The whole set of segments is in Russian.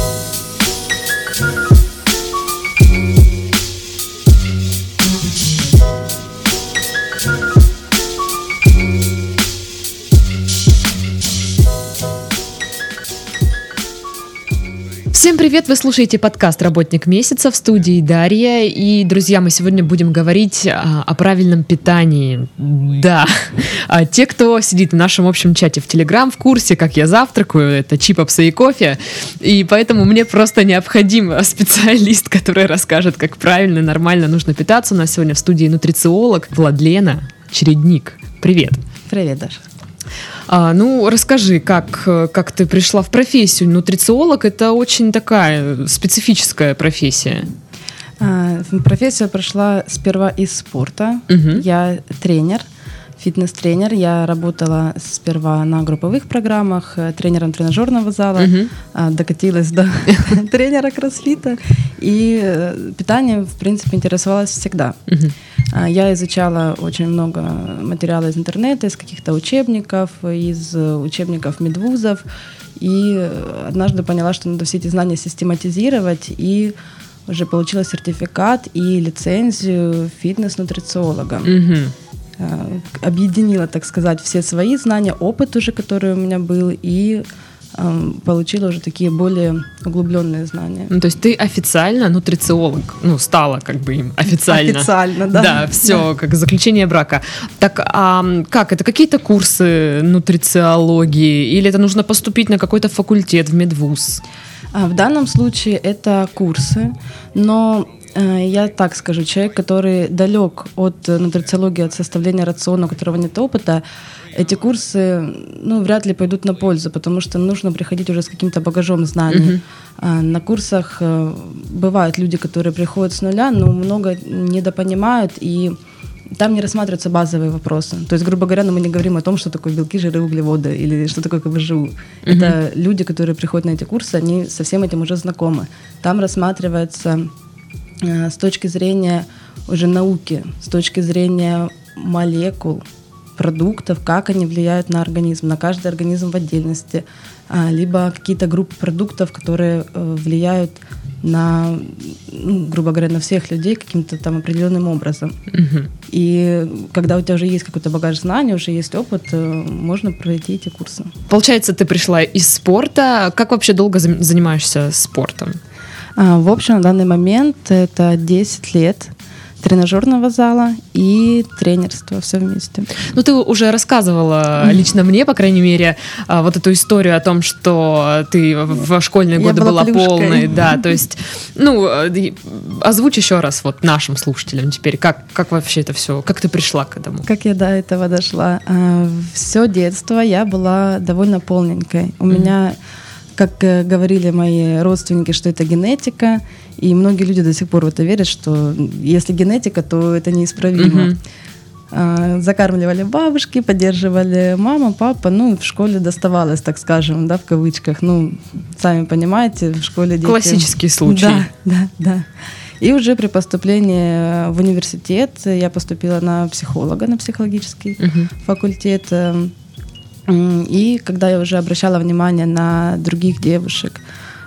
you Всем привет! Вы слушаете подкаст «Работник месяца» в студии Дарья. И, друзья, мы сегодня будем говорить о, о правильном питании. Да, а те, кто сидит в нашем общем чате в Телеграм, в курсе, как я завтракаю, это чипопсы и кофе. И поэтому мне просто необходим специалист, который расскажет, как правильно, нормально нужно питаться. У нас сегодня в студии нутрициолог Владлена Чередник. Привет! Привет, Даша. А, ну, расскажи, как, как ты пришла в профессию? Нутрициолог — это очень такая специфическая профессия. А, профессия прошла сперва из спорта. Угу. Я тренер, фитнес-тренер. Я работала сперва на групповых программах, э, тренером тренажерного зала, угу. докатилась до тренера кроссфита. И э, питанием, в принципе, интересовалась всегда. Угу. Я изучала очень много материала из интернета, из каких-то учебников, из учебников медвузов. И однажды поняла, что надо все эти знания систематизировать и уже получила сертификат и лицензию фитнес-нутрициолога. Угу. Объединила, так сказать, все свои знания, опыт уже, который у меня был, и получила уже такие более углубленные знания. Ну, то есть ты официально нутрициолог, ну, стала как бы им официально. Официально, да. Да, все, да. как заключение брака. Так, а как, это какие-то курсы нутрициологии или это нужно поступить на какой-то факультет в медвуз? А, в данном случае это курсы, но э, я так скажу, человек, который далек от нутрициологии, от составления рациона, у которого нет опыта, эти курсы, ну, вряд ли пойдут на пользу, потому что нужно приходить уже с каким-то багажом знаний. Uh-huh. На курсах э, бывают люди, которые приходят с нуля, но много недопонимают и там не рассматриваются базовые вопросы. То есть, грубо говоря, ну, мы не говорим о том, что такое белки, жиры, углеводы или что такое КВЖУ. Uh-huh. Это люди, которые приходят на эти курсы, они со всем этим уже знакомы. Там рассматривается э, с точки зрения уже науки, с точки зрения молекул, продуктов, как они влияют на организм, на каждый организм в отдельности, а, либо какие-то группы продуктов, которые э, влияют на, ну, грубо говоря, на всех людей каким-то там определенным образом. Угу. И когда у тебя уже есть какой-то багаж знаний, уже есть опыт, э, можно пройти эти курсы. Получается, ты пришла из спорта. Как вообще долго занимаешься спортом? А, в общем, на данный момент это 10 лет тренажерного зала и тренерства все вместе. Ну, ты уже рассказывала лично мне, по крайней мере, а, вот эту историю о том, что ты в школьные годы была, была полной, да, то есть, ну, э, озвучь еще раз вот нашим слушателям теперь, как, как вообще это все, как ты пришла к этому? Как я до этого дошла? А, все детство я была довольно полненькой. У mm-hmm. меня как э, говорили мои родственники, что это генетика, и многие люди до сих пор в это верят, что если генетика, то это неисправимо. Uh-huh. Закармливали бабушки, поддерживали мама, папа, ну, в школе доставалось, так скажем, да, в кавычках. Ну, сами понимаете, в школе дети... Классический случай. Да, да, да. И уже при поступлении в университет я поступила на психолога, на психологический uh-huh. факультет. И когда я уже обращала внимание на других девушек,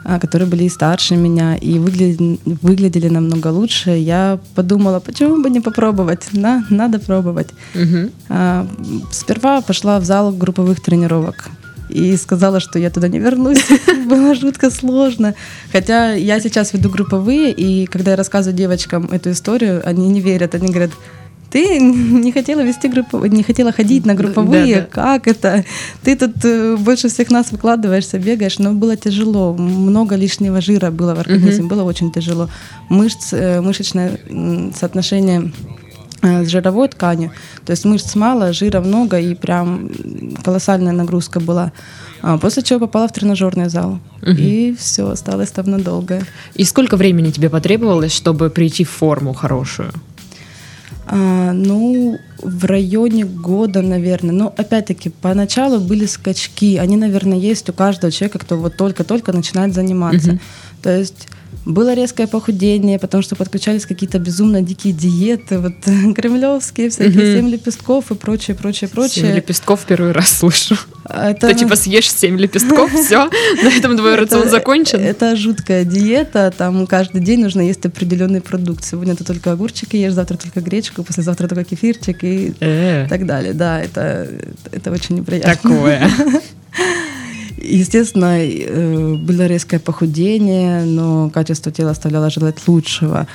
а, которые были старше меня, и выглядели, выглядели намного лучше, я подумала, почему бы не попробовать? На, надо пробовать. Угу. А, сперва пошла в зал групповых тренировок и сказала, что я туда не вернусь. Было жутко сложно. Хотя я сейчас веду групповые, и когда я рассказываю девочкам эту историю, они не верят. Они говорят, ты не хотела вести группу, не хотела ходить на групповые, да, да. как это? Ты тут э, больше всех нас выкладываешься, бегаешь, но было тяжело, много лишнего жира было в организме, угу. было очень тяжело. Мышц, э, мышечное соотношение э, с жировой тканью. То есть мышц мало, жира много, и прям колоссальная нагрузка была. А после чего попала в тренажерный зал. Угу. И все, осталось там надолго. И сколько времени тебе потребовалось, чтобы прийти в форму хорошую? А, ну, в районе года, наверное. Но опять-таки, поначалу были скачки. Они, наверное, есть у каждого человека, кто вот только-только начинает заниматься. Uh-huh. То есть было резкое похудение, потому что подключались какие-то безумно дикие диеты, вот кремлевские всякие, семь лепестков и прочее, прочее, прочее. Семь лепестков первый раз слышу. Это... Ты типа съешь семь лепестков, все, на этом твой рацион закончен. Это жуткая диета, там каждый день нужно есть определенный продукт. Сегодня ты только огурчики ешь, завтра только гречку, послезавтра только кефирчик и э. так далее. Да, это, это очень неприятно. Такое. Естественно, э, было резкое похудение, но качество тела оставляло желать лучшего.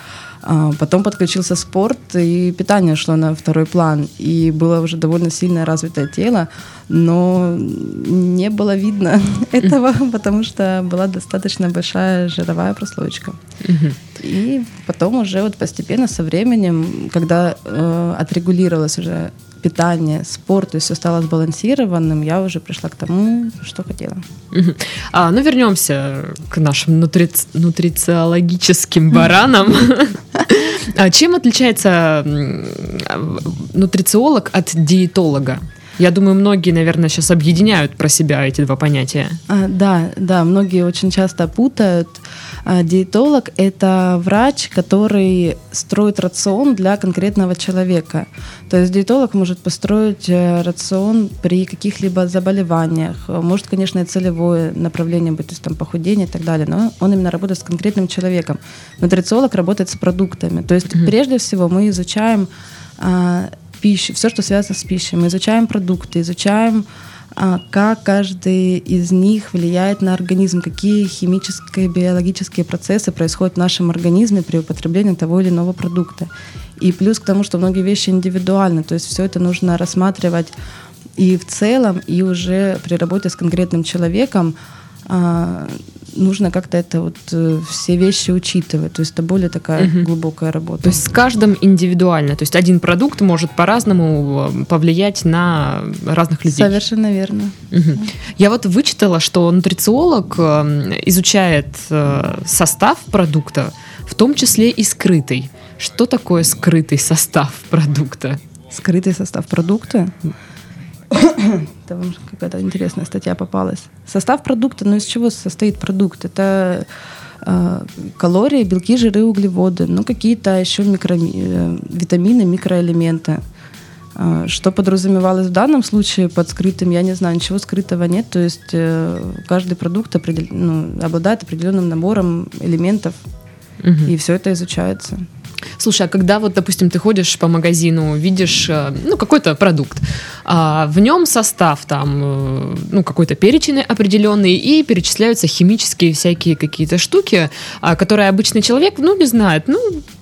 А, потом подключился спорт, и питание шло на второй план. И было уже довольно сильное развитое тело, но не было видно этого, потому что была достаточно большая жировая прослойка. И потом уже вот постепенно со временем, когда э, отрегулировалось уже питание, спорт, то есть все стало сбалансированным, я уже пришла к тому, что хотела. А, ну, вернемся к нашим нутри... нутрициологическим баранам. А чем отличается нутрициолог от диетолога? Я думаю, многие, наверное, сейчас объединяют про себя эти два понятия. А, да, да, многие очень часто путают. А, диетолог – это врач, который строит рацион для конкретного человека. То есть диетолог может построить э, рацион при каких-либо заболеваниях. Может, конечно, и целевое направление быть, то есть там похудение и так далее, но он именно работает с конкретным человеком. Нутрициолог работает с продуктами. То есть mm-hmm. прежде всего мы изучаем а, пищу, все, что связано с пищей. Мы изучаем продукты, изучаем, а, как каждый из них влияет на организм, какие химические, биологические процессы происходят в нашем организме при употреблении того или иного продукта. И плюс к тому, что многие вещи индивидуальны, то есть все это нужно рассматривать и в целом, и уже при работе с конкретным человеком а, нужно как-то это вот э, все вещи учитывать. То есть это более такая угу. глубокая работа. То есть с каждым индивидуально. То есть один продукт может по-разному э, повлиять на разных людей. Совершенно верно. Угу. Я вот вычитала, что нутрициолог э, изучает состав продукта, в том числе и скрытый. Что такое скрытый состав продукта? Скрытый состав продукта? Это вам какая-то интересная статья попалась. Состав продукта, ну из чего состоит продукт? Это э, калории, белки, жиры, углеводы, ну какие-то еще микро, э, витамины, микроэлементы. Э, что подразумевалось в данном случае под скрытым, я не знаю, ничего скрытого нет. То есть каждый продукт определ... ну, обладает определенным набором элементов, угу. и все это изучается. Слушай, а когда вот, допустим, ты ходишь по магазину, видишь, э, ну, какой-то продукт, а в нем состав там, э, ну, какой-то перечень определенный, и перечисляются химические всякие какие-то штуки, а, которые обычный человек, ну, не знает, ну,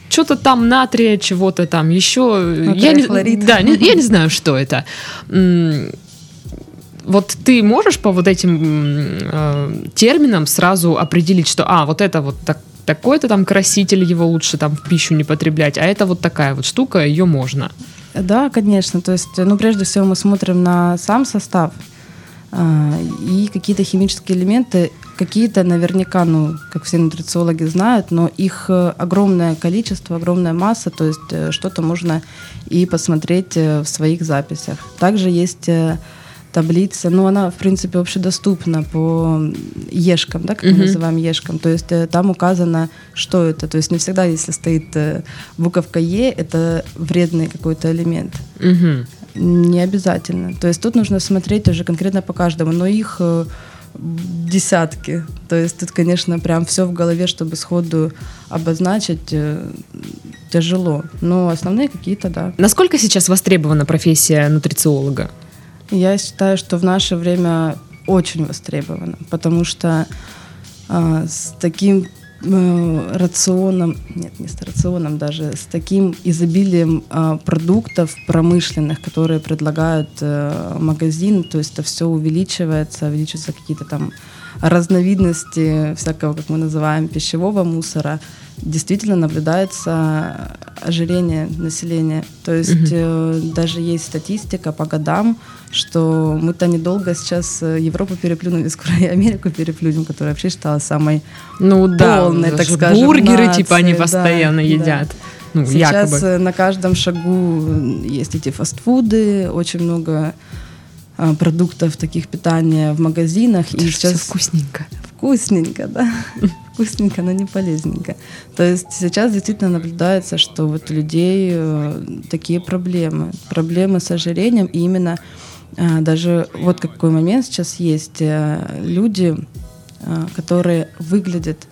что-то там натрия, чего-то там еще. я не, хлорид. Да, не, я не знаю, что это. Вот ты можешь по вот этим э, терминам сразу определить, что, а, вот это вот так, такой-то там краситель, его лучше там в пищу не потреблять, а это вот такая вот штука, ее можно. Да, конечно. То есть, ну, прежде всего мы смотрим на сам состав э, и какие-то химические элементы, какие-то наверняка, ну, как все нутрициологи знают, но их э, огромное количество, огромная масса, то есть э, что-то можно и посмотреть э, в своих записях. Также есть таблица, ну, она, в принципе, общедоступна по ешкам, да, как mm-hmm. мы называем ешкам. То есть э, там указано, что это. То есть не всегда, если стоит э, буковка Е, это вредный какой-то элемент. Mm-hmm. Не обязательно. То есть тут нужно смотреть уже конкретно по каждому, но их э, десятки. То есть тут, конечно, прям все в голове, чтобы сходу обозначить тяжело. Но основные какие-то, да. Насколько сейчас востребована профессия нутрициолога? Я считаю, что в наше время очень востребовано, потому что э, с таким э, рационом, нет, не с рационом даже, с таким изобилием э, продуктов промышленных, которые предлагают э, магазин, то есть это все увеличивается, увеличиваются какие-то там разновидности всякого, как мы называем, пищевого мусора, действительно наблюдается ожирение населения. То есть угу. даже есть статистика по годам, что мы-то недолго сейчас э, Европу переплюнули, скоро и Америку переплюнем, которая вообще считалась самой ну, да, полной, так скажем, бургеры нации, типа они постоянно да, едят. Да. Ну, сейчас якобы. Э, на каждом шагу есть эти фастфуды, очень много продуктов таких питания в магазинах. Это и сейчас вкусненько. Вкусненько, да. вкусненько, но не полезненько. То есть сейчас действительно наблюдается, что вот у людей э, такие проблемы. Проблемы с ожирением. И именно э, даже вот какой момент сейчас есть. Э, люди, которые выглядят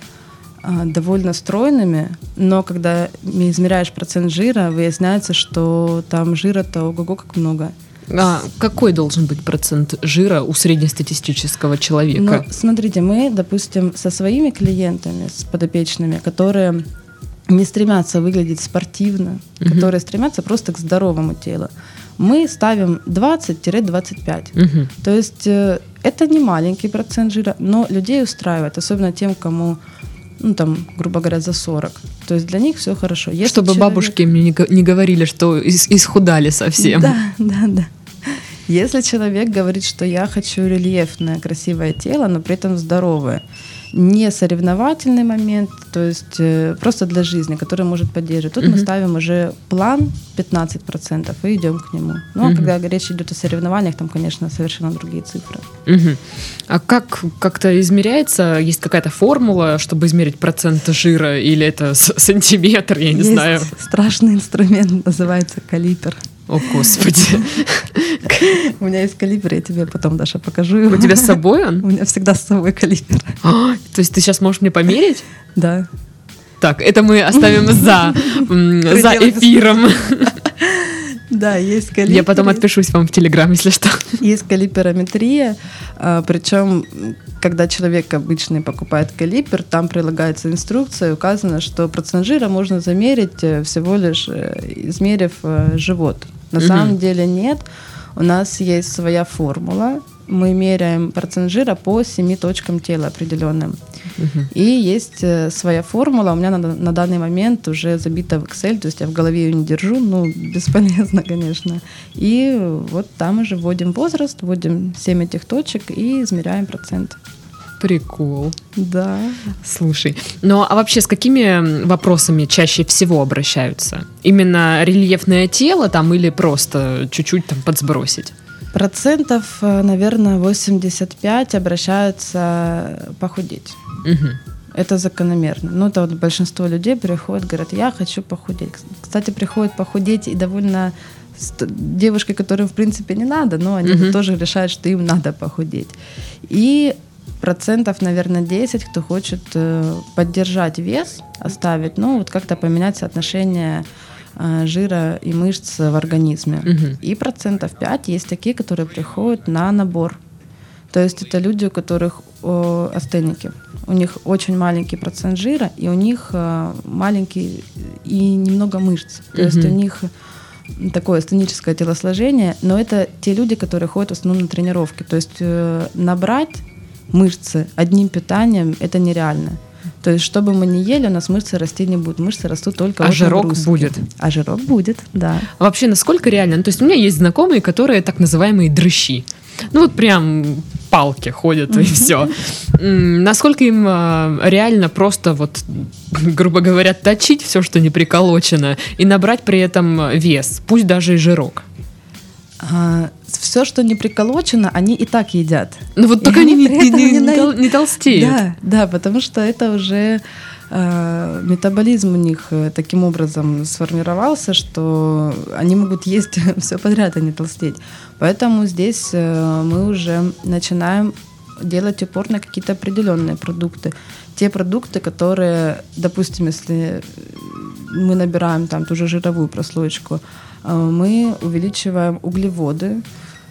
довольно стройными, но когда измеряешь процент жира, выясняется, что там жира-то ого-го как много. А какой должен быть процент жира у среднестатистического человека? Ну, смотрите, мы, допустим, со своими клиентами, с подопечными, которые не стремятся выглядеть спортивно, угу. которые стремятся просто к здоровому телу, мы ставим 20-25. Угу. То есть э, это не маленький процент жира, но людей устраивает, особенно тем, кому ну, там, грубо говоря, за 40. То есть для них все хорошо. Если Чтобы человек... бабушки мне не говорили, что исхудали совсем. Да, да, да. Если человек говорит, что я хочу рельефное, красивое тело, но при этом здоровое, не соревновательный момент, то есть э, просто для жизни, который может поддерживать. Тут uh-huh. мы ставим уже план 15% и идем к нему. Ну, uh-huh. а когда речь идет о соревнованиях, там, конечно, совершенно другие цифры. Uh-huh. А как как-то измеряется? Есть какая-то формула, чтобы измерить процент жира, или это сантиметр, я не есть знаю? страшный инструмент, называется калипер. О, Господи. У меня есть калибр, я тебе потом, Даша, покажу его. У тебя с собой он? У меня всегда с собой калибр. А, то есть ты сейчас можешь мне померить? Да. Так, это мы оставим за, за эфиром. Да, есть калибр. Я потом отпишусь вам в Телеграм, если что. Есть калиперометрия, а, причем, когда человек обычный покупает калипер, там прилагается инструкция, указано, что процент жира можно замерить э, всего лишь э, измерив э, живот. На угу. самом деле нет. У нас есть своя формула, мы меряем процент жира по семи точкам тела определенным. Угу. И есть э, своя формула, у меня на, на данный момент уже забита в Excel, то есть я в голове ее не держу, ну, бесполезно, конечно. И вот там уже вводим возраст, вводим 7 этих точек и измеряем процент. Прикол. Да. Слушай, ну а вообще с какими вопросами чаще всего обращаются? Именно рельефное тело там или просто чуть-чуть там подсбросить? Процентов, э, наверное, 85 обращаются похудеть. Угу. Это закономерно. Ну, это вот большинство людей приходят, говорят, я хочу похудеть. Кстати, приходят похудеть и довольно девушки, которым в принципе не надо, но они угу. тоже решают, что им надо похудеть. И процентов, наверное, 10, кто хочет э, поддержать вес, оставить, ну, вот как-то поменять соотношение Э, жира и мышц в организме. Угу. И процентов 5 есть такие, которые приходят на набор. То есть это люди, у которых о, астеники. У них очень маленький процент жира, и у них э, маленький и немного мышц. То угу. есть у них такое астеническое телосложение, но это те люди, которые ходят в основном на тренировки. То есть э, набрать мышцы одним питанием это нереально. То есть, что бы мы ни ели, у нас мышцы расти не будут. Мышцы растут только А жирок нагрузки. будет. А жирок будет, да. А вообще, насколько реально? Ну, то есть, у меня есть знакомые, которые так называемые дрыщи. Ну, вот прям палки ходят и все. Насколько им а, реально просто вот, грубо говоря, точить все, что не приколочено, и набрать при этом вес, пусть даже и жирок? Все, что не приколочено, они и так едят. Ну вот только они, не, не, не, не, не толстеют. Да, да, потому что это уже э, метаболизм у них э, таким образом сформировался, что они могут есть все подряд, а не толстеть. Поэтому здесь э, мы уже начинаем делать упор на какие-то определенные продукты. Те продукты, которые, допустим, если мы набираем там ту же жировую прослоечку, э, мы увеличиваем углеводы,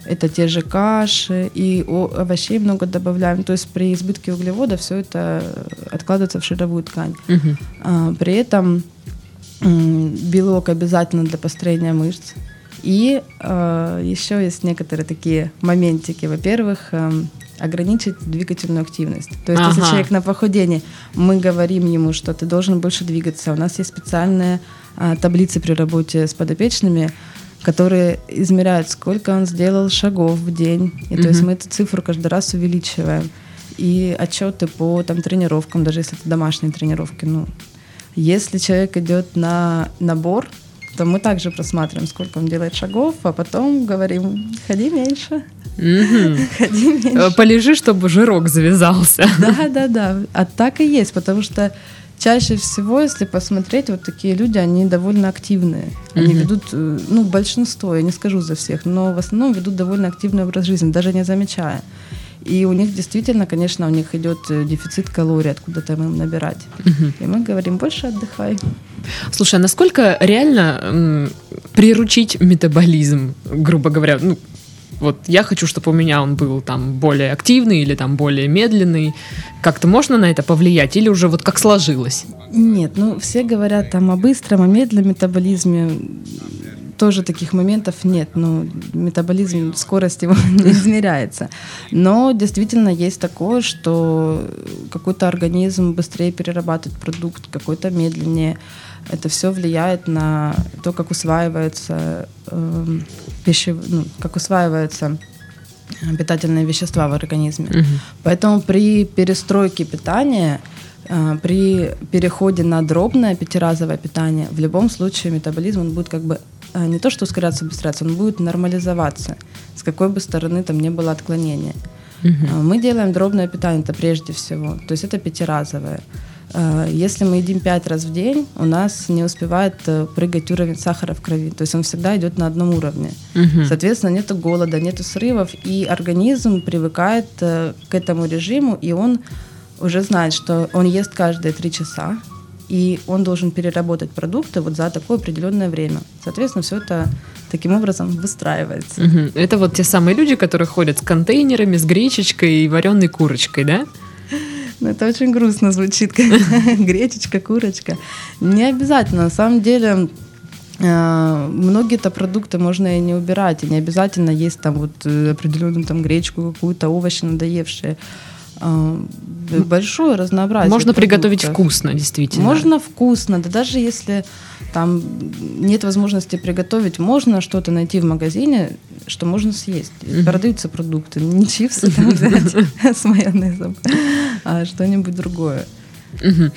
это те же каши, и овощей много добавляем. То есть при избытке углевода все это откладывается в жировую ткань. Угу. При этом белок обязательно для построения мышц. И э, еще есть некоторые такие моментики. Во-первых, э, ограничить двигательную активность. То есть, ага. если человек на похудении, мы говорим ему, что ты должен больше двигаться. У нас есть специальные э, таблицы при работе с подопечными, которые измеряют, сколько он сделал шагов в день. И mm-hmm. то есть мы эту цифру каждый раз увеличиваем. И отчеты по там, тренировкам, даже если это домашние тренировки. Ну, если человек идет на набор, то мы также просматриваем, сколько он делает шагов, а потом говорим, ходи меньше. Ходи меньше. Э, полежи, чтобы жирок завязался. Да, да, да. А так и есть, потому что чаще всего, если посмотреть, вот такие люди, они довольно активные. Они mm-hmm. ведут, э, ну, большинство, я не скажу за всех, но в основном ведут довольно активный образ жизни, даже не замечая. И у них действительно, конечно, у них идет э, дефицит калорий, откуда там им набирать. Угу. И мы говорим, больше отдыхай. Слушай, а насколько реально м, приручить метаболизм, грубо говоря, ну, вот я хочу, чтобы у меня он был там более активный или там более медленный. Как-то можно на это повлиять или уже вот как сложилось? Нет, ну все говорят там о быстром, о медленном метаболизме тоже таких моментов нет. Ну, метаболизм, скорость его не измеряется. Но действительно есть такое, что какой-то организм быстрее перерабатывает продукт, какой-то медленнее. Это все влияет на то, как усваивается э, пищев... ну, как усваивается питательные вещества в организме. Угу. Поэтому при перестройке питания э, при переходе на дробное пятиразовое питание в любом случае метаболизм он будет как бы а, не то что ускоряться, убыстряться, он будет нормализоваться, с какой бы стороны там не было отклонения. Угу. Мы делаем дробное питание, это прежде всего, то есть это пятиразовое. А, если мы едим пять раз в день, у нас не успевает э, прыгать уровень сахара в крови, то есть он всегда идет на одном уровне. Угу. Соответственно, нет голода, нет срывов, и организм привыкает э, к этому режиму, и он уже знает, что он ест каждые три часа, и он должен переработать продукты вот за такое определенное время. Соответственно, все это таким образом выстраивается. Угу. Это вот те самые люди, которые ходят с контейнерами, с гречечкой и вареной курочкой, да? Ну, это очень грустно звучит, гречечка, курочка. Не обязательно, на самом деле э, многие-то продукты можно и не убирать, и не обязательно есть там вот э, определенную там гречку, какую-то овощи надоевшие. Большое разнообразие. Можно продуктов. приготовить вкусно, действительно. Можно вкусно, да даже если там нет возможности приготовить, можно что-то найти в магазине, что можно съесть. Mm-hmm. Продаются продукты, не чипсы там с майонезом, а что-нибудь другое. Угу.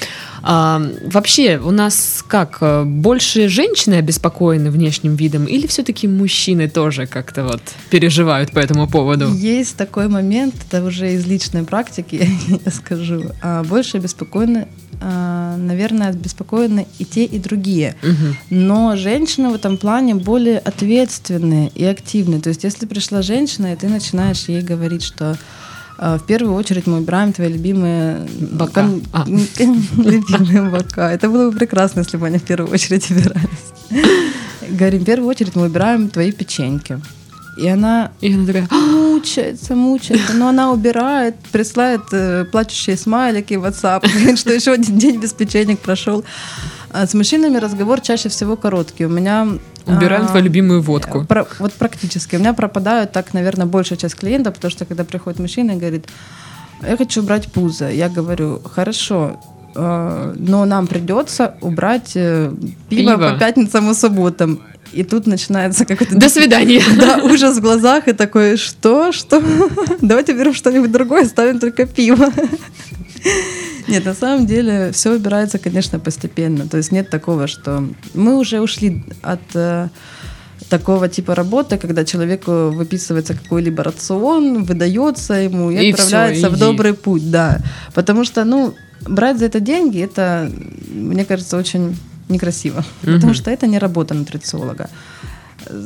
А, вообще, у нас как, э, больше женщины обеспокоены внешним видом или все-таки мужчины тоже как-то вот переживают по этому поводу? Есть такой момент, это уже из личной практики, я скажу. А, больше обеспокоены, а, наверное, обеспокоены и те, и другие. Угу. Но женщины в этом плане более ответственные и активные. То есть, если пришла женщина, и ты начинаешь ей говорить, что в первую очередь мы убираем твои любимые бока. Кон... А. любимые бока. Это было бы прекрасно, если бы они в первую очередь убирались. Говорим, в первую очередь мы убираем твои печеньки. И она, и она такая мучается, мучается. Но она убирает, присылает э, плачущие смайлики в WhatsApp, говорит, что еще один день без печенек прошел. А с мужчинами разговор чаще всего короткий. У меня... Убираем а, твою любимую водку. Про, вот практически. У меня пропадают так, наверное, большая часть клиентов, потому что когда приходит мужчина и говорит, я хочу убрать пузо. Я говорю, хорошо, э, но нам придется убрать э, пиво, пиво по пятницам и субботам. И тут начинается какой-то... До свидания. Да, ужас в глазах и такой, что, что? Давайте берем что-нибудь другое, ставим только пиво. Нет, на самом деле все убирается, конечно, постепенно. То есть нет такого, что мы уже ушли от э, такого типа работы, когда человеку выписывается какой-либо рацион, выдается ему и, и отправляется все, в добрый путь, да. Потому что, ну, брать за это деньги, это, мне кажется, очень некрасиво, угу. потому что это не работа нутрициолога.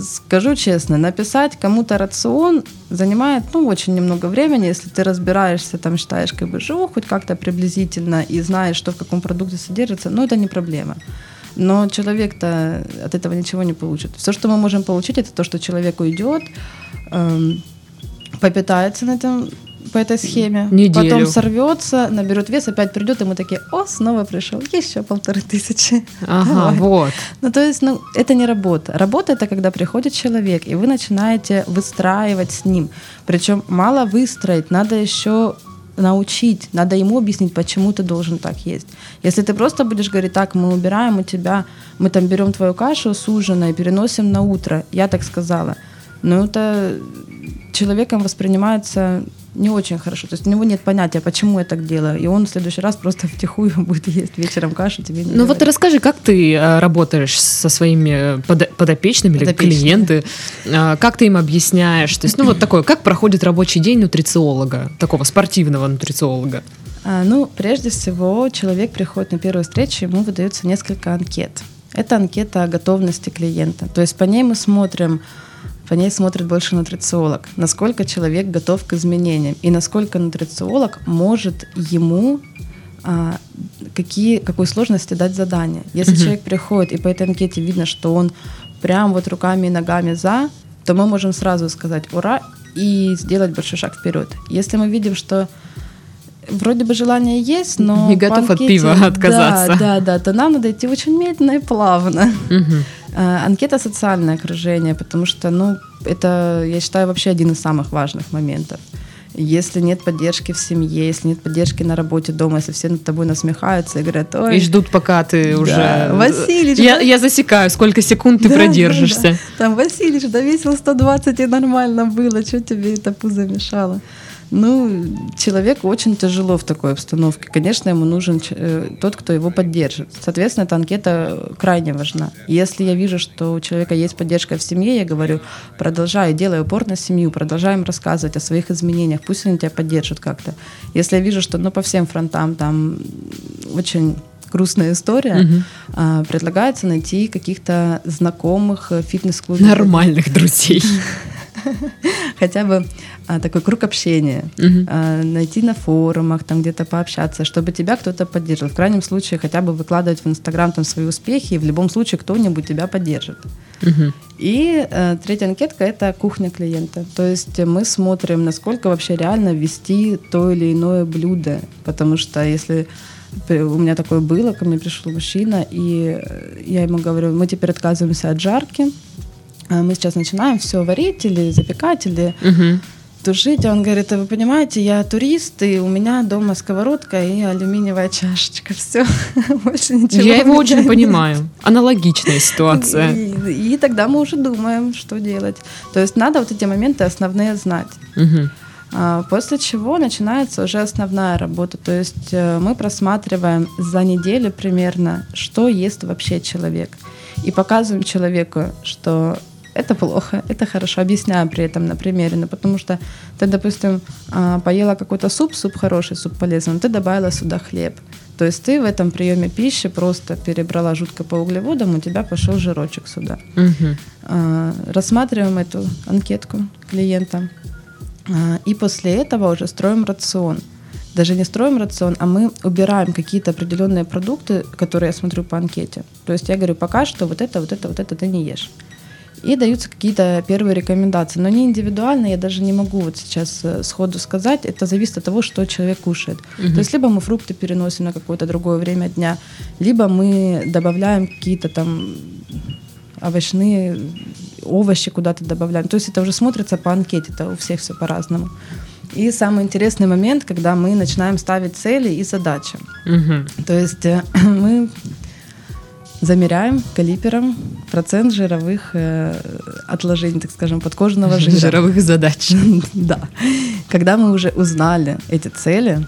Скажу честно, написать кому-то рацион занимает ну, очень немного времени, если ты разбираешься, там считаешь как бы ЖО хоть как-то приблизительно и знаешь, что в каком продукте содержится, ну это не проблема. Но человек-то от этого ничего не получит. Все, что мы можем получить, это то, что человек уйдет, эм, попитается на этом по этой схеме. Неделю. Потом сорвется, наберет вес, опять придет, и мы такие, о, снова пришел, еще полторы тысячи. Ага, Давай. вот. Ну, то есть, ну, это не работа. Работа это когда приходит человек, и вы начинаете выстраивать с ним. Причем мало выстроить, надо еще научить, надо ему объяснить, почему ты должен так есть. Если ты просто будешь говорить, так, мы убираем у тебя, мы там берем твою кашу с ужина и переносим на утро, я так сказала, ну это человеком воспринимается не очень хорошо. То есть у него нет понятия, почему я так делаю. И он в следующий раз просто втихую будет есть вечером кашу тебе не Ну вот расскажи, как ты э, работаешь со своими подопечными, или клиенты? Э, как ты им объясняешь? То есть, ну вот такое, как проходит рабочий день нутрициолога, такого спортивного нутрициолога? А, ну, прежде всего, человек приходит на первую встречу, ему выдается несколько анкет. Это анкета о готовности клиента. То есть по ней мы смотрим, по ней смотрит больше нутрициолог, насколько человек готов к изменениям и насколько нутрициолог может ему а, какие, какой сложности дать задание. Если uh-huh. человек приходит и по этой анкете видно, что он прям вот руками и ногами за, то мы можем сразу сказать ура и сделать большой шаг вперед. Если мы видим, что вроде бы желание есть, но не готов анкете, от пива отказаться. Да, да, да, то нам надо идти очень медленно и плавно. Угу. Анкета социальное окружение, потому что, ну, это, я считаю, вообще один из самых важных моментов. Если нет поддержки в семье, если нет поддержки на работе дома, если все над тобой насмехаются и говорят, ой... И ждут, пока ты да, уже... Василич... Я, я засекаю, сколько секунд ты да, продержишься. Да, да. Там, Василич, да весил 120 и нормально было, что тебе это пузо мешало? Ну, человеку очень тяжело в такой обстановке. Конечно, ему нужен э, тот, кто его поддержит. Соответственно, эта анкета крайне важна. Если я вижу, что у человека есть поддержка в семье, я говорю, продолжай, делай упор на семью, продолжаем рассказывать о своих изменениях, пусть они тебя поддержат как-то. Если я вижу, что ну, по всем фронтам там очень грустная история, угу. а, предлагается найти каких-то знакомых э, фитнес-клубов. Нормальных друзей. хотя бы такой круг общения, угу. а, найти на форумах, там где-то пообщаться, чтобы тебя кто-то поддерживал. В крайнем случае хотя бы выкладывать в Инстаграм там свои успехи, и в любом случае кто-нибудь тебя поддержит. Угу. И а, третья анкетка это кухня клиента. То есть мы смотрим, насколько вообще реально ввести то или иное блюдо, потому что если у меня такое было, ко мне пришел мужчина, и я ему говорю, мы теперь отказываемся от жарки, а мы сейчас начинаем все варить или запекать, или угу. Тушить. А он говорит, а вы понимаете, я турист, и у меня дома сковородка и алюминиевая чашечка. Все, больше ничего. Я его очень понимаю. Аналогичная ситуация. И, и тогда мы уже думаем, что делать. То есть надо вот эти моменты основные знать. Угу. После чего начинается уже основная работа. То есть э, мы просматриваем за неделю примерно, что ест вообще человек. И показываем человеку, что это плохо, это хорошо. Объясняю при этом на примере. Ну, потому что ты, допустим, а, поела какой-то суп, суп хороший, суп полезный, но ты добавила сюда хлеб. То есть ты в этом приеме пищи просто перебрала жутко по углеводам, у тебя пошел жирочек сюда. Угу. Рассматриваем эту анкетку клиента. А, и после этого уже строим рацион. Даже не строим рацион, а мы убираем какие-то определенные продукты, которые я смотрю по анкете. То есть я говорю, пока что вот это, вот это, вот это ты не ешь и даются какие-то первые рекомендации. Но не индивидуально, я даже не могу вот сейчас э, сходу сказать. Это зависит от того, что человек кушает. Угу. То есть либо мы фрукты переносим на какое-то другое время дня, либо мы добавляем какие-то там овощные овощи куда-то добавляем. То есть это уже смотрится по анкете, это у всех все по-разному. И самый интересный момент, когда мы начинаем ставить цели и задачи. Угу. То есть э, мы замеряем калипером процент жировых э, отложений, так скажем, подкожного жира. Жировых задач. Да. Когда мы уже узнали эти цели,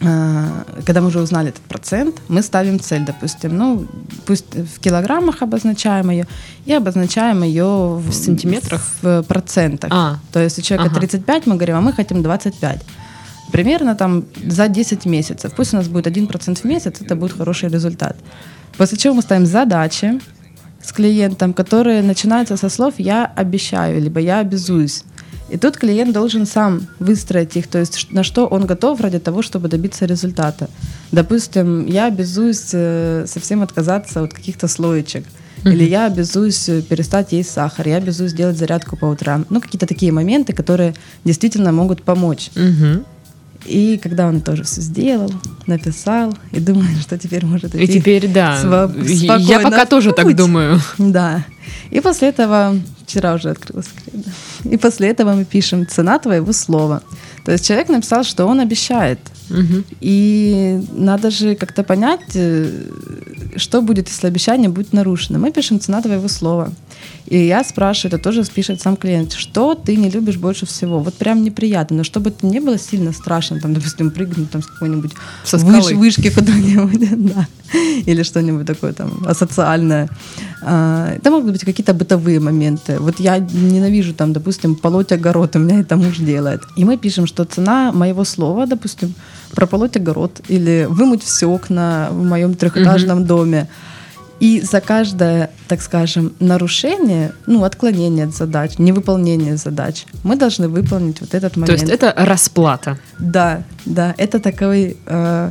э, когда мы уже узнали этот процент, мы ставим цель, допустим, ну, пусть в килограммах обозначаем ее, и обозначаем ее в, в сантиметрах, в процентах. А. То есть у человека ага. 35, мы говорим, а мы хотим 25 примерно там за 10 месяцев. Пусть у нас будет 1% в месяц, это будет хороший результат. После чего мы ставим задачи с клиентом, которые начинаются со слов «я обещаю» либо «я обязуюсь». И тут клиент должен сам выстроить их, то есть на что он готов ради того, чтобы добиться результата. Допустим, я обязуюсь э, совсем отказаться от каких-то слоечек. Mm-hmm. Или я обязуюсь э, перестать есть сахар, я обязуюсь делать зарядку по утрам. Ну, какие-то такие моменты, которые действительно могут помочь. Mm-hmm. И когда он тоже все сделал, написал, и думаю, что теперь может идти. И теперь, да. Сво- я пока тоже так думаю. Да. И после этого, вчера уже открылась кредо, и после этого мы пишем «цена твоего слова». То есть человек написал, что он обещает. Угу. И надо же как-то понять, э, что будет, если обещание будет нарушено. Мы пишем «цена твоего слова». И я спрашиваю, это тоже пишет сам клиент, что ты не любишь больше всего? Вот прям неприятно, но чтобы это не было сильно страшно, там, допустим, прыгнуть там с какой-нибудь выш, вышки куда-нибудь, да, или что-нибудь такое там асоциальное. А, это могут быть какие-то бытовые моменты. Вот я ненавижу там, допустим, полоть огород, у меня это муж делает. И мы пишем, что цена моего слова, допустим, прополоть огород или вымыть все окна в моем трехэтажном mm-hmm. доме. И за каждое, так скажем, нарушение, ну, отклонение от задач, невыполнение задач, мы должны выполнить вот этот момент. То есть это расплата. Да, да, это такой э,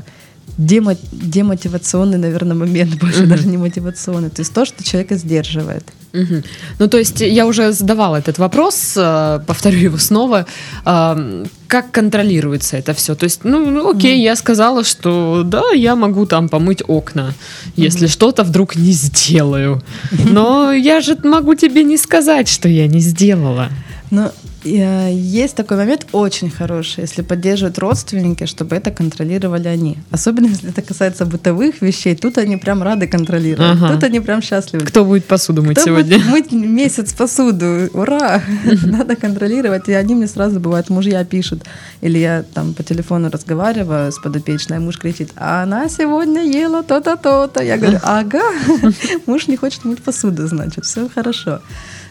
демо, демотивационный, наверное, момент, больше угу. даже не мотивационный. То есть то, что человека сдерживает. Угу. Ну, то есть я уже задавала этот вопрос, э, повторю его снова. Э, как контролируется это все? То есть, ну, ну окей, mm. я сказала, что да, я могу там помыть окна, если mm. что-то вдруг не сделаю. Но я же могу тебе не сказать, что я не сделала. Ну, есть такой момент очень хороший, если поддерживают родственники, чтобы это контролировали они. Особенно если это касается бытовых вещей, тут они прям рады контролировать. Ага. Тут они прям счастливы. Кто будет посуду мыть Кто сегодня? Будет мыть месяц посуду. Ура! Надо контролировать. И они мне сразу бывают, мужья пишут. Или я там по телефону разговариваю с подопечной, муж кричит, а она сегодня ела то-то, то-то. Я говорю, ага, муж не хочет мыть посуду, значит, все хорошо.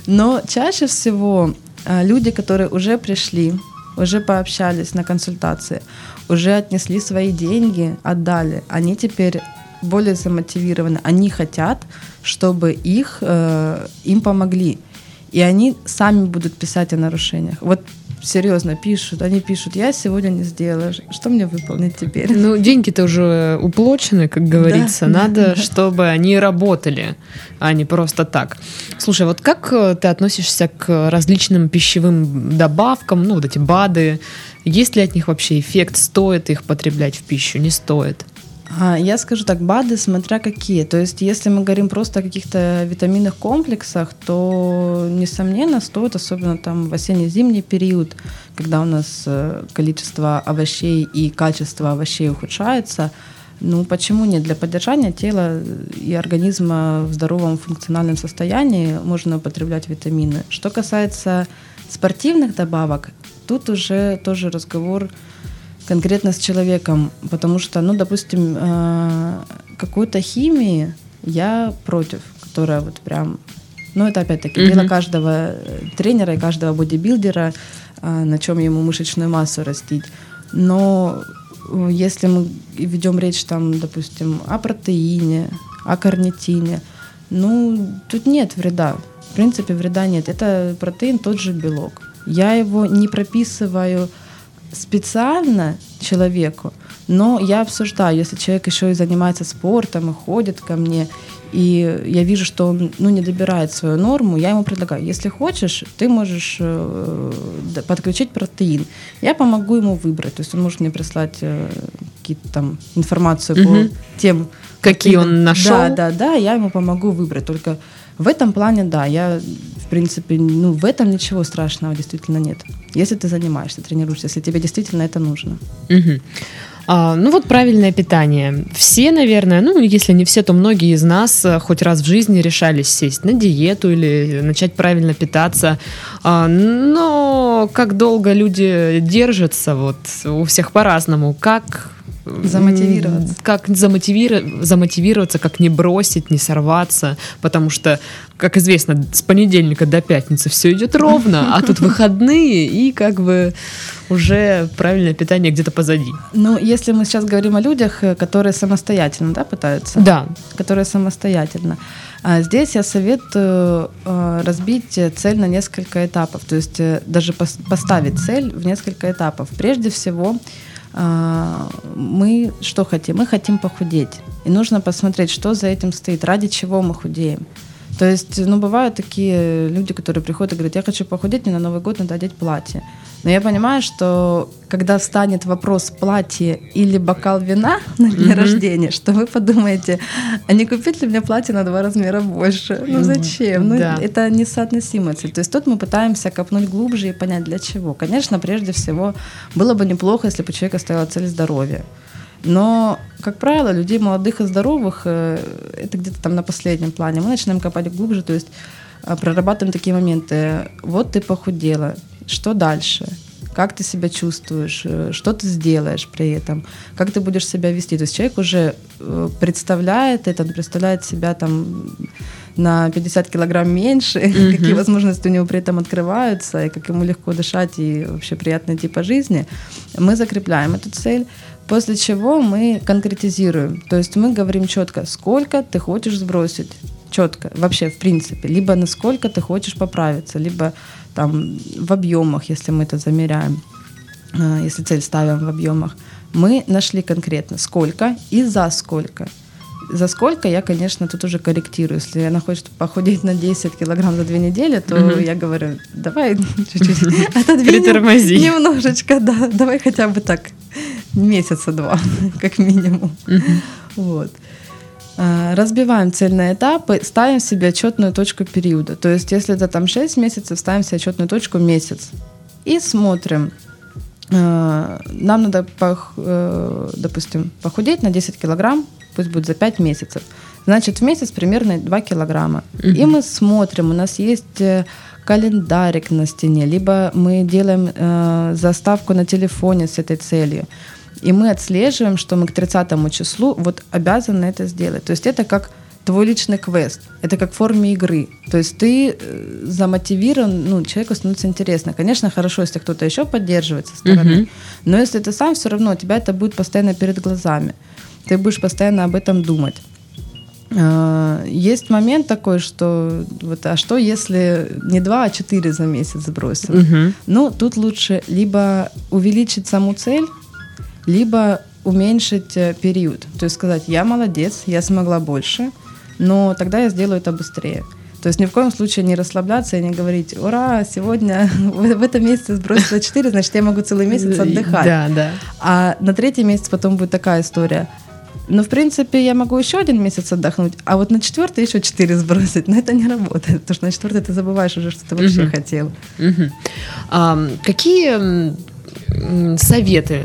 Но чаще всего люди, которые уже пришли, уже пообщались на консультации, уже отнесли свои деньги, отдали, они теперь более замотивированы, они хотят, чтобы их, э, им помогли. И они сами будут писать о нарушениях. Вот серьезно пишут, они пишут, я сегодня не сделала, что мне выполнить теперь? Ну, деньги-то уже уплочены, как говорится, да, надо, да. чтобы они работали, а не просто так. Слушай, вот как э, ты относишься к различным пищевым добавкам, ну, вот эти БАДы, есть ли от них вообще эффект, стоит их потреблять в пищу, не стоит? А, я скажу так, БАДы, смотря какие. То есть, если мы говорим просто о каких-то витаминных комплексах, то, несомненно, стоит, особенно там в осенне-зимний период, когда у нас э, количество овощей и качество овощей ухудшается, ну, почему нет? Для поддержания тела и организма в здоровом функциональном состоянии можно употреблять витамины. Что касается спортивных добавок, тут уже тоже разговор конкретно с человеком, потому что, ну, допустим, э, какой-то химии я против, которая вот прям, ну, это опять-таки mm-hmm. дело каждого э, тренера и каждого бодибилдера, э, на чем ему мышечную массу растить. Но если мы ведем речь там, допустим, о протеине, о карнитине, ну, тут нет вреда. В принципе, вреда нет. Это протеин, тот же белок. Я его не прописываю специально человеку, но я обсуждаю, если человек еще и занимается спортом и ходит ко мне, и я вижу, что он ну, не добирает свою норму, я ему предлагаю, если хочешь, ты можешь э, подключить протеин. Я помогу ему выбрать. То есть он может мне прислать э, какие-то там информацию угу. по тем... Какие он нашел. Да, да, да, я ему помогу выбрать. Только в этом плане, да, я, принципе, ну, в этом ничего страшного действительно нет. Если ты занимаешься, тренируешься, если тебе действительно это нужно. Угу. А, ну вот правильное питание. Все, наверное, ну если не все, то многие из нас э, хоть раз в жизни решались сесть на диету или начать правильно питаться. А, но как долго люди держатся, вот у всех по-разному. Как Замотивироваться. Как замотивироваться, замотивироваться, как не бросить, не сорваться, потому что, как известно, с понедельника до пятницы все идет ровно, а тут выходные и как бы уже правильное питание где-то позади. Ну, если мы сейчас говорим о людях, э, которые самостоятельно, да, пытаются? Да. Которые самостоятельно. А здесь я советую э, разбить цель на несколько этапов, то есть э, даже поставить цель в несколько этапов. Прежде всего, мы что хотим? Мы хотим похудеть. И нужно посмотреть, что за этим стоит, ради чего мы худеем. То есть, ну, бывают такие люди, которые приходят и говорят, я хочу похудеть, мне на Новый год надо одеть платье. Но я понимаю, что когда станет вопрос платье или бокал вина на день mm-hmm. рождения, что вы подумаете, а не купить ли мне платье на два размера больше? Ну зачем? Ну, да. это несоотносимая цель. То есть тут мы пытаемся копнуть глубже и понять, для чего. Конечно, прежде всего, было бы неплохо, если бы у человека стояла цель здоровья. Но, как правило, людей молодых и здоровых, э, это где-то там на последнем плане. Мы начинаем копать глубже, то есть а, прорабатываем такие моменты. Вот ты похудела, что дальше? как ты себя чувствуешь, э, что ты сделаешь при этом, как ты будешь себя вести. То есть человек уже э, представляет это, он представляет себя там на 50 килограмм меньше, mm-hmm. какие возможности у него при этом открываются, и как ему легко дышать, и вообще приятно идти по жизни. Мы закрепляем эту цель, после чего мы конкретизируем. То есть мы говорим четко, сколько ты хочешь сбросить, четко, вообще в принципе, либо насколько ты хочешь поправиться, либо там в объемах, если мы это замеряем, а, если цель ставим в объемах, мы нашли конкретно сколько и за сколько. За сколько я, конечно, тут уже корректирую. Если она хочет похудеть на 10 килограмм за две недели, то угу. я говорю, давай чуть-чуть отодвинем немножечко, да, давай хотя бы так месяца два, как минимум. Угу. Вот. А, разбиваем цель на этапы, ставим себе отчетную точку периода. То есть, если это там 6 месяцев, ставим себе отчетную точку месяц. И смотрим. А, нам надо, э, допустим, похудеть на 10 килограмм, пусть будет за 5 месяцев. Значит, в месяц примерно 2 килограмма. Угу. И мы смотрим, у нас есть э, календарик на стене, либо мы делаем э, заставку на телефоне с этой целью. И мы отслеживаем, что мы к 30 числу вот обязаны это сделать. То есть это как твой личный квест. Это как в форме игры. То есть ты э, замотивирован, ну, человеку становится интересно. Конечно, хорошо, если кто-то еще поддерживает со стороны, uh-huh. но если ты сам, все равно у тебя это будет постоянно перед глазами. Ты будешь постоянно об этом думать. А, есть момент такой, что вот, а что если не два, а четыре за месяц сбросил? Uh-huh. Ну, тут лучше либо увеличить саму цель, либо уменьшить э, период. То есть сказать, я молодец, я смогла больше, но тогда я сделаю это быстрее. То есть ни в коем случае не расслабляться и не говорить, ура, сегодня в, в этом месяце сбросила 4, значит, я могу целый месяц отдыхать. Да, да. А на третий месяц потом будет такая история. Ну, в принципе, я могу еще один месяц отдохнуть, а вот на четвертый еще четыре сбросить. Но это не работает, потому что на четвертый ты забываешь уже, что ты вообще uh-huh. хотел. Uh-huh. А, какие советы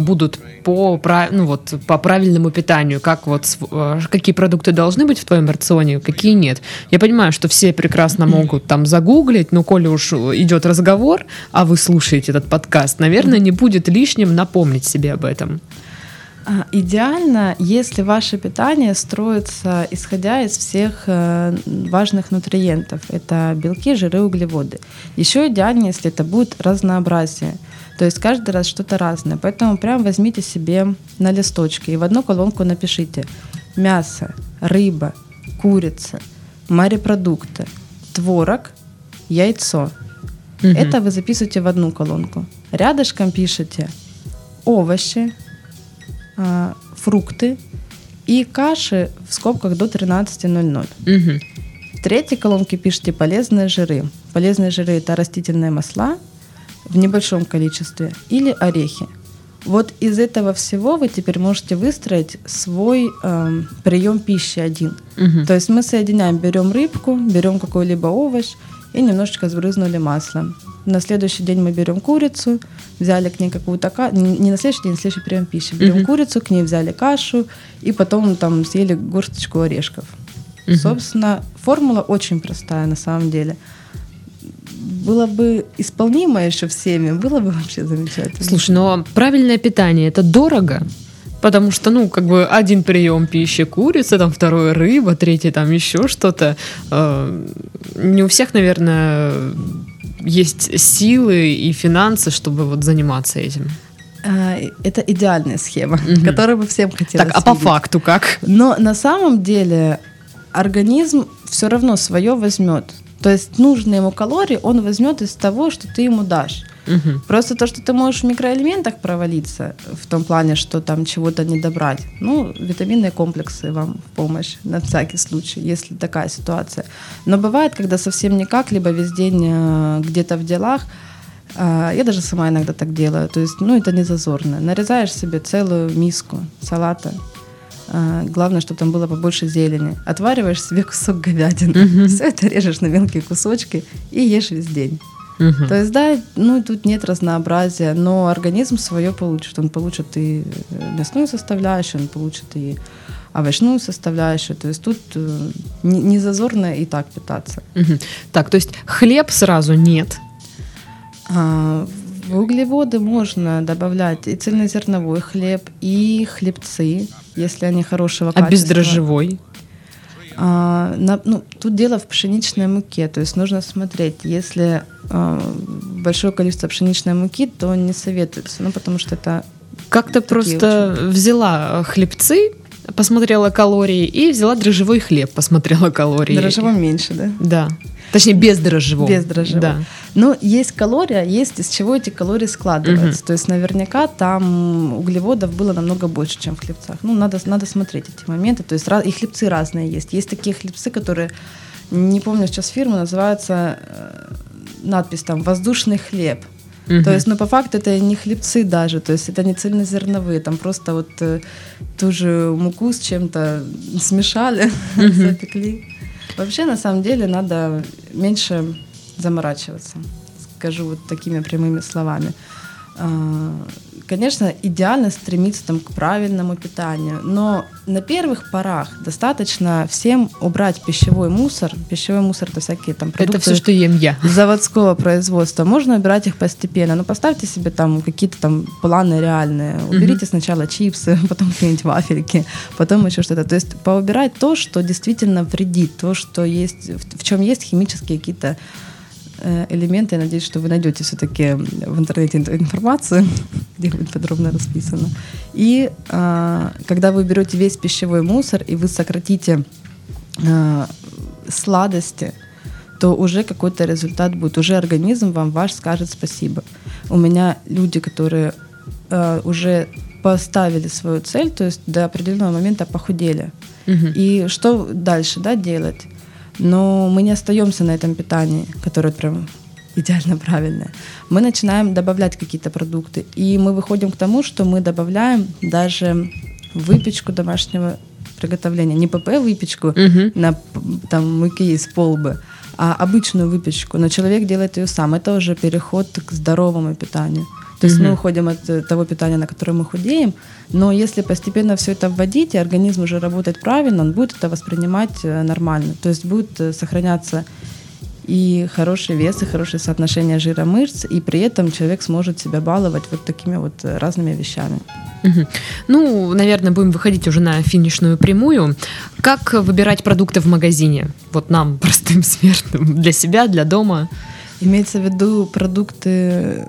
будут по, ну, вот, по правильному питанию, как вот, а, какие продукты должны быть в твоем рационе, какие нет. Я понимаю, что все прекрасно могут там загуглить, но коли уж идет разговор, а вы слушаете этот подкаст, наверное, не будет лишним напомнить себе об этом. А, идеально, если ваше питание строится исходя из всех э, важных нутриентов. Это белки, жиры, углеводы. Еще идеально, если это будет разнообразие. То есть каждый раз что-то разное. Поэтому прям возьмите себе на листочке и в одну колонку напишите мясо, рыба, курица, морепродукты, творог, яйцо. Угу. Это вы записываете в одну колонку. Рядышком пишите овощи, а, фрукты и каши в скобках до 13.00. Угу. В третьей колонке пишите полезные жиры. Полезные жиры это растительные масла, в небольшом количестве или орехи. Вот из этого всего вы теперь можете выстроить свой э, прием пищи один. Угу. То есть мы соединяем, берем рыбку, берем какой-либо овощ и немножечко сбрызнули маслом. На следующий день мы берем курицу, взяли к ней какую-то кашу, не на следующий день, на следующий прием пищи. Берем угу. курицу, к ней взяли кашу и потом там съели горсточку орешков. Угу. Собственно, формула очень простая на самом деле было бы исполнимо еще всеми, было бы вообще замечательно. Слушай, но правильное питание это дорого? Потому что, ну, как бы один прием пищи курица, там второй рыба, третий там еще что-то. Э, не у всех, наверное, есть силы и финансы, чтобы вот заниматься этим. А, это идеальная схема, угу. которую бы всем хотелось. Так, а по факту как? Но на самом деле организм все равно свое возьмет. То есть нужные ему калории он возьмет из того, что ты ему дашь. Угу. Просто то, что ты можешь в микроэлементах провалиться, в том плане, что там чего-то не добрать. Ну, витаминные комплексы вам в помощь на всякий случай, если такая ситуация. Но бывает, когда совсем никак, либо весь день э, где-то в делах, э, я даже сама иногда так делаю. То есть, ну, это не зазорно. Нарезаешь себе целую миску салата, главное, чтобы там было побольше зелени. Отвариваешь себе кусок говядины. Угу. Все это режешь на мелкие кусочки и ешь весь день. Угу. То есть, да, ну тут нет разнообразия, но организм свое получит. Он получит и мясную составляющую, он получит и овощную составляющую. То есть тут э, не, не зазорно и так питаться. Угу. Так, то есть хлеб сразу нет? А, углеводы можно добавлять и цельнозерновой хлеб, и хлебцы, если они хорошего а качества. А бездрожжевой? А, на, ну, тут дело в пшеничной муке, то есть нужно смотреть, если а, большое количество пшеничной муки, то не советуется, ну потому что это как-то просто очень... взяла хлебцы, посмотрела калории и взяла дрожжевой хлеб, посмотрела калории. Дрожжевой меньше, да? Да. Точнее, без дрожжевого. Без дрожжевого. Да. Но есть калория, есть из чего эти калории складываются. Угу. То есть наверняка там углеводов было намного больше, чем в хлебцах. Ну, надо, надо смотреть эти моменты. То есть и хлебцы разные есть. Есть такие хлебцы, которые, не помню сейчас фирму, называется э, надпись там «воздушный хлеб». Угу. То есть, ну, по факту это не хлебцы даже, то есть это не цельнозерновые, там просто вот э, ту же муку с чем-то смешали, угу. запекли. Вообще, на самом деле, надо меньше заморачиваться, скажу вот такими прямыми словами. А, конечно, идеально стремиться там, к правильному питанию, но на первых порах достаточно всем убрать пищевой мусор. Пищевой мусор это всякие там продукты. Это все, что ем я. Заводского производства. Можно убирать их постепенно. Но поставьте себе там какие-то там планы реальные. Уберите mm-hmm. сначала чипсы, потом какие-нибудь вафельки, потом еще что-то. То есть поубирать то, что действительно вредит, то, что есть, в чем есть химические какие-то элементы. Я надеюсь, что вы найдете все-таки в интернете информацию, где будет подробно расписано. И а, когда вы берете весь пищевой мусор и вы сократите а, сладости, то уже какой-то результат будет. Уже организм вам ваш скажет спасибо. У меня люди, которые а, уже поставили свою цель, то есть до определенного момента похудели. Угу. И что дальше да, делать? Но мы не остаемся на этом питании, которое прям идеально правильное. Мы начинаем добавлять какие-то продукты. И мы выходим к тому, что мы добавляем даже выпечку домашнего приготовления. Не ПП-выпечку uh-huh. на там, муке из полбы, а обычную выпечку. Но человек делает ее сам. Это уже переход к здоровому питанию. То есть mm-hmm. мы уходим от э, того питания, на которое мы худеем, но если постепенно все это вводить, и организм уже работает правильно, он будет это воспринимать э, нормально. То есть будет э, сохраняться и хороший вес, и хорошее соотношение жира мышц, и при этом человек сможет себя баловать вот такими вот разными вещами. Угу. Ну, наверное, будем выходить уже на финишную прямую. Как выбирать продукты в магазине? Вот нам, простым смертным, для себя, для дома? Имеется в виду продукты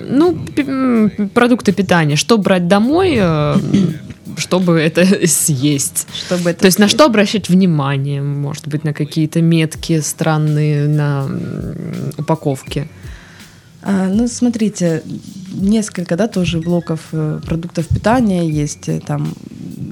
ну, продукты питания. Что брать домой, э, чтобы это съесть? Чтобы это То есть на что обращать внимание? Может быть, на какие-то метки странные на упаковке? А, ну, смотрите, несколько, да, тоже блоков э, продуктов питания есть. Э, там,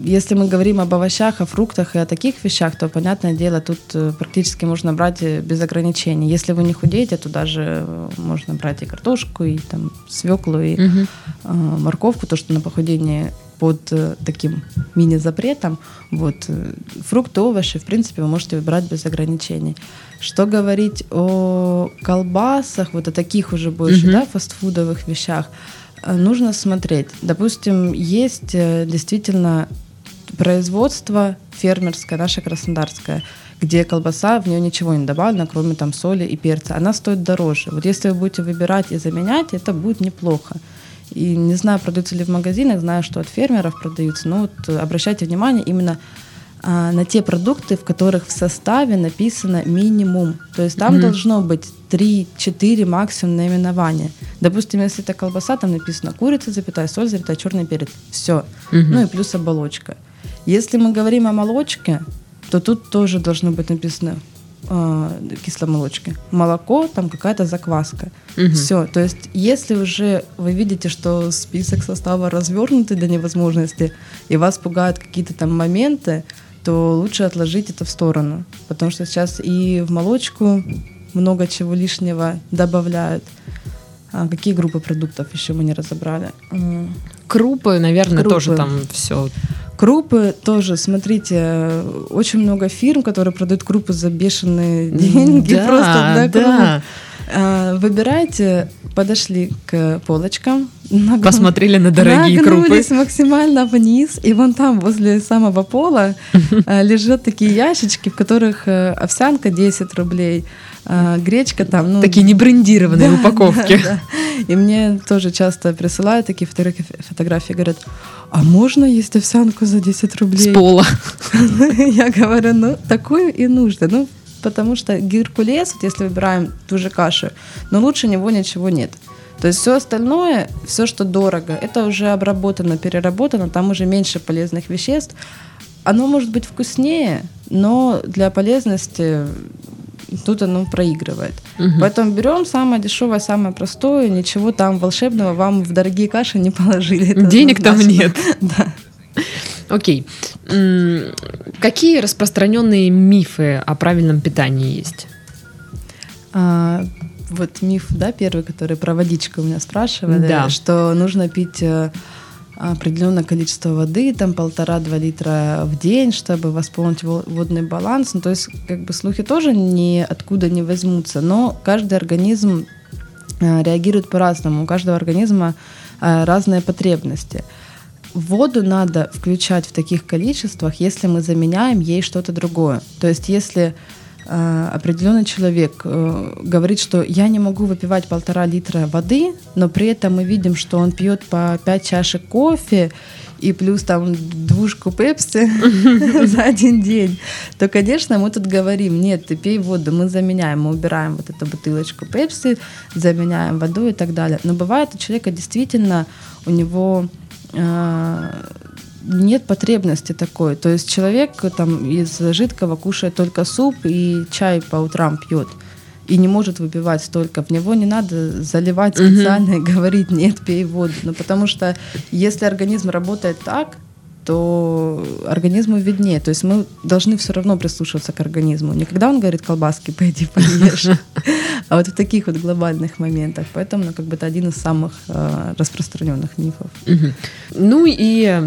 если мы говорим об овощах, о фруктах и о таких вещах, то, понятное дело, тут э, практически можно брать без ограничений. Если вы не худеете, то даже можно брать и картошку, и там свеклу, и угу. морковку, то, что на похудение под э, таким мини-запретом. Вот, э, фрукты, овощи, в принципе, вы можете выбирать без ограничений. Что говорить о колбасах, вот о таких уже больше, mm-hmm. да, фастфудовых вещах, э, нужно смотреть. Допустим, есть действительно производство фермерское, наше краснодарское, где колбаса, в нее ничего не добавлено, кроме там соли и перца. Она стоит дороже. Вот если вы будете выбирать и заменять, это будет неплохо. И не знаю, продаются ли в магазинах, знаю, что от фермеров продаются, но вот обращайте внимание именно а, на те продукты, в которых в составе написано минимум. То есть там mm-hmm. должно быть 3-4 максимум наименования. Допустим, если это колбаса, там написано курица, запятая, соль, запятая, черный перец. Все. Mm-hmm. Ну и плюс оболочка. Если мы говорим о молочке, то тут тоже должно быть написано э, кисломолочки. Молоко, там какая-то закваска. Угу. Все. То есть, если уже вы видите, что список состава развернутый до невозможности, и вас пугают какие-то там моменты, то лучше отложить это в сторону. Потому что сейчас и в молочку много чего лишнего добавляют. А какие группы продуктов еще мы не разобрали? Крупы, наверное, Крупы. тоже там все Крупы тоже, смотрите, очень много фирм, которые продают крупы за бешеные деньги. Да, просто, да, да. А, выбирайте, подошли к полочкам, нагну... посмотрели на дорогие крупы, максимально вниз, и вон там возле самого пола а, лежат такие ящички, в которых э, овсянка 10 рублей, а, гречка там, ну такие небрендированные да, упаковки. Да, да. И мне тоже часто присылают такие фотографии, говорят, а можно есть овсянку за 10 рублей? С пола. Я говорю, ну такую и нужно, ну потому что геркулес, вот если выбираем ту же кашу, но лучше него ничего нет. То есть все остальное, все, что дорого, это уже обработано, переработано, там уже меньше полезных веществ. Оно может быть вкуснее, но для полезности тут оно проигрывает. Угу. Поэтому берем самое дешевое, самое простое, ничего там волшебного вам в дорогие каши не положили. Денег там нет. Да. Окей. Какие распространенные мифы о правильном питании есть? А, вот миф, да, первый, который про водичку у меня спрашивали, да. что нужно пить э, определенное количество воды, там полтора-два литра в день, чтобы восполнить водный баланс. Ну, то есть, как бы слухи тоже ни откуда не возьмутся, но каждый организм э, реагирует по-разному, у каждого организма э, разные потребности. Воду надо включать в таких количествах, если мы заменяем ей что-то другое. То есть, если Э, определенный человек э, говорит, что я не могу выпивать полтора литра воды, но при этом мы видим, что он пьет по пять чашек кофе и плюс там двушку пепси за один день, то, конечно, мы тут говорим, нет, ты пей воду, мы заменяем, мы убираем вот эту бутылочку пепси, заменяем воду и так далее. Но бывает у человека действительно, у него нет потребности такой. То есть человек там из жидкого кушает только суп и чай по утрам пьет и не может выпивать столько. В него не надо заливать специально угу. и говорить нет, пей воду. Ну, потому что если организм работает так, то организму виднее. То есть мы должны все равно прислушиваться к организму. Не когда он говорит колбаски, пойди поешь, а вот в таких вот глобальных моментах. Поэтому ну, как бы это один из самых э, распространенных мифов. Ну и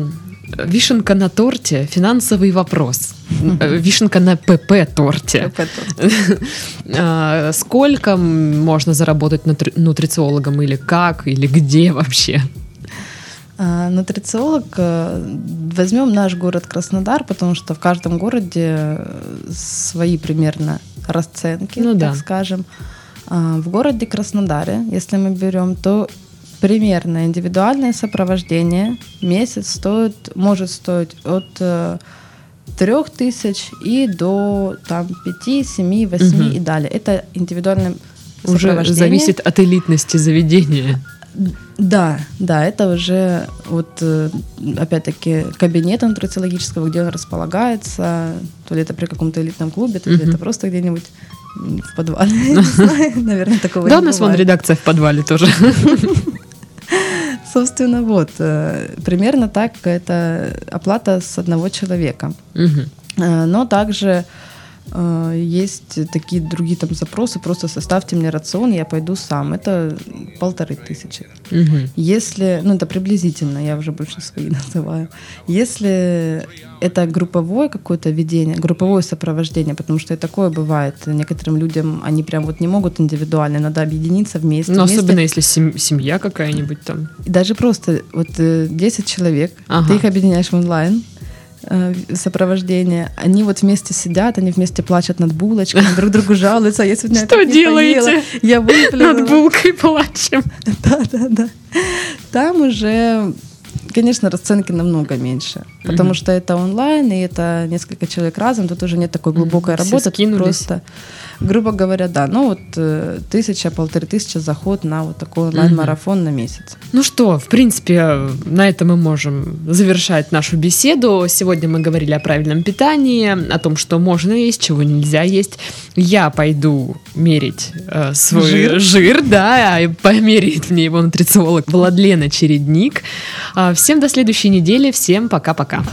Вишенка на торте – финансовый вопрос. Э, вишенка на ПП-торте. А, сколько можно заработать нутрициологом или как, или где вообще? А, нутрициолог, э, возьмем наш город Краснодар, потому что в каждом городе э, свои примерно расценки, ну, так да. скажем. А, в городе Краснодаре, если мы берем, то примерно индивидуальное сопровождение месяц стоит, может стоить от э, трех тысяч и до там пяти, семи, восьми угу. и далее. Это индивидуальное уже зависит от элитности заведения. Да, да, это уже вот э, опять-таки кабинет нутрициологического, где он располагается, то ли это при каком-то элитном клубе, то ли это просто где-нибудь в подвале. Наверное, такого Да, у нас вон редакция в подвале тоже. Собственно, вот, э, примерно так это оплата с одного человека. Угу. Но также э, есть такие другие там запросы, просто составьте мне рацион, я пойду сам. Это полторы тысячи. Угу. Если, ну это приблизительно, я уже больше свои называю. Если это групповое какое-то ведение, групповое сопровождение, потому что и такое бывает. Некоторым людям они прям вот не могут индивидуально, надо объединиться вместе. Ну, вместе. особенно если семья какая-нибудь там. Даже просто вот 10 э, человек, ага. ты их объединяешь в онлайн, сопровождение. Они вот вместе сидят, они вместе плачут над булочкой, друг другу жалуются. Я сегодня Что делаете? Я выплюнула. Над булкой плачем. Да, да, да. Там уже Конечно, расценки намного меньше, потому mm-hmm. что это онлайн, и это несколько человек разом, тут уже нет такой глубокой mm-hmm. работы, Все просто, грубо говоря, да, ну вот э, тысяча, полторы тысячи заход на вот такой онлайн-марафон mm-hmm. на месяц. Ну что, в принципе, на этом мы можем завершать нашу беседу. Сегодня мы говорили о правильном питании, о том, что можно есть, чего нельзя есть. Я пойду мерить э, свой жир. жир, да, и померяет мне его нутрициолог Владлена Чередник. А, всем до следующей недели, всем пока-пока.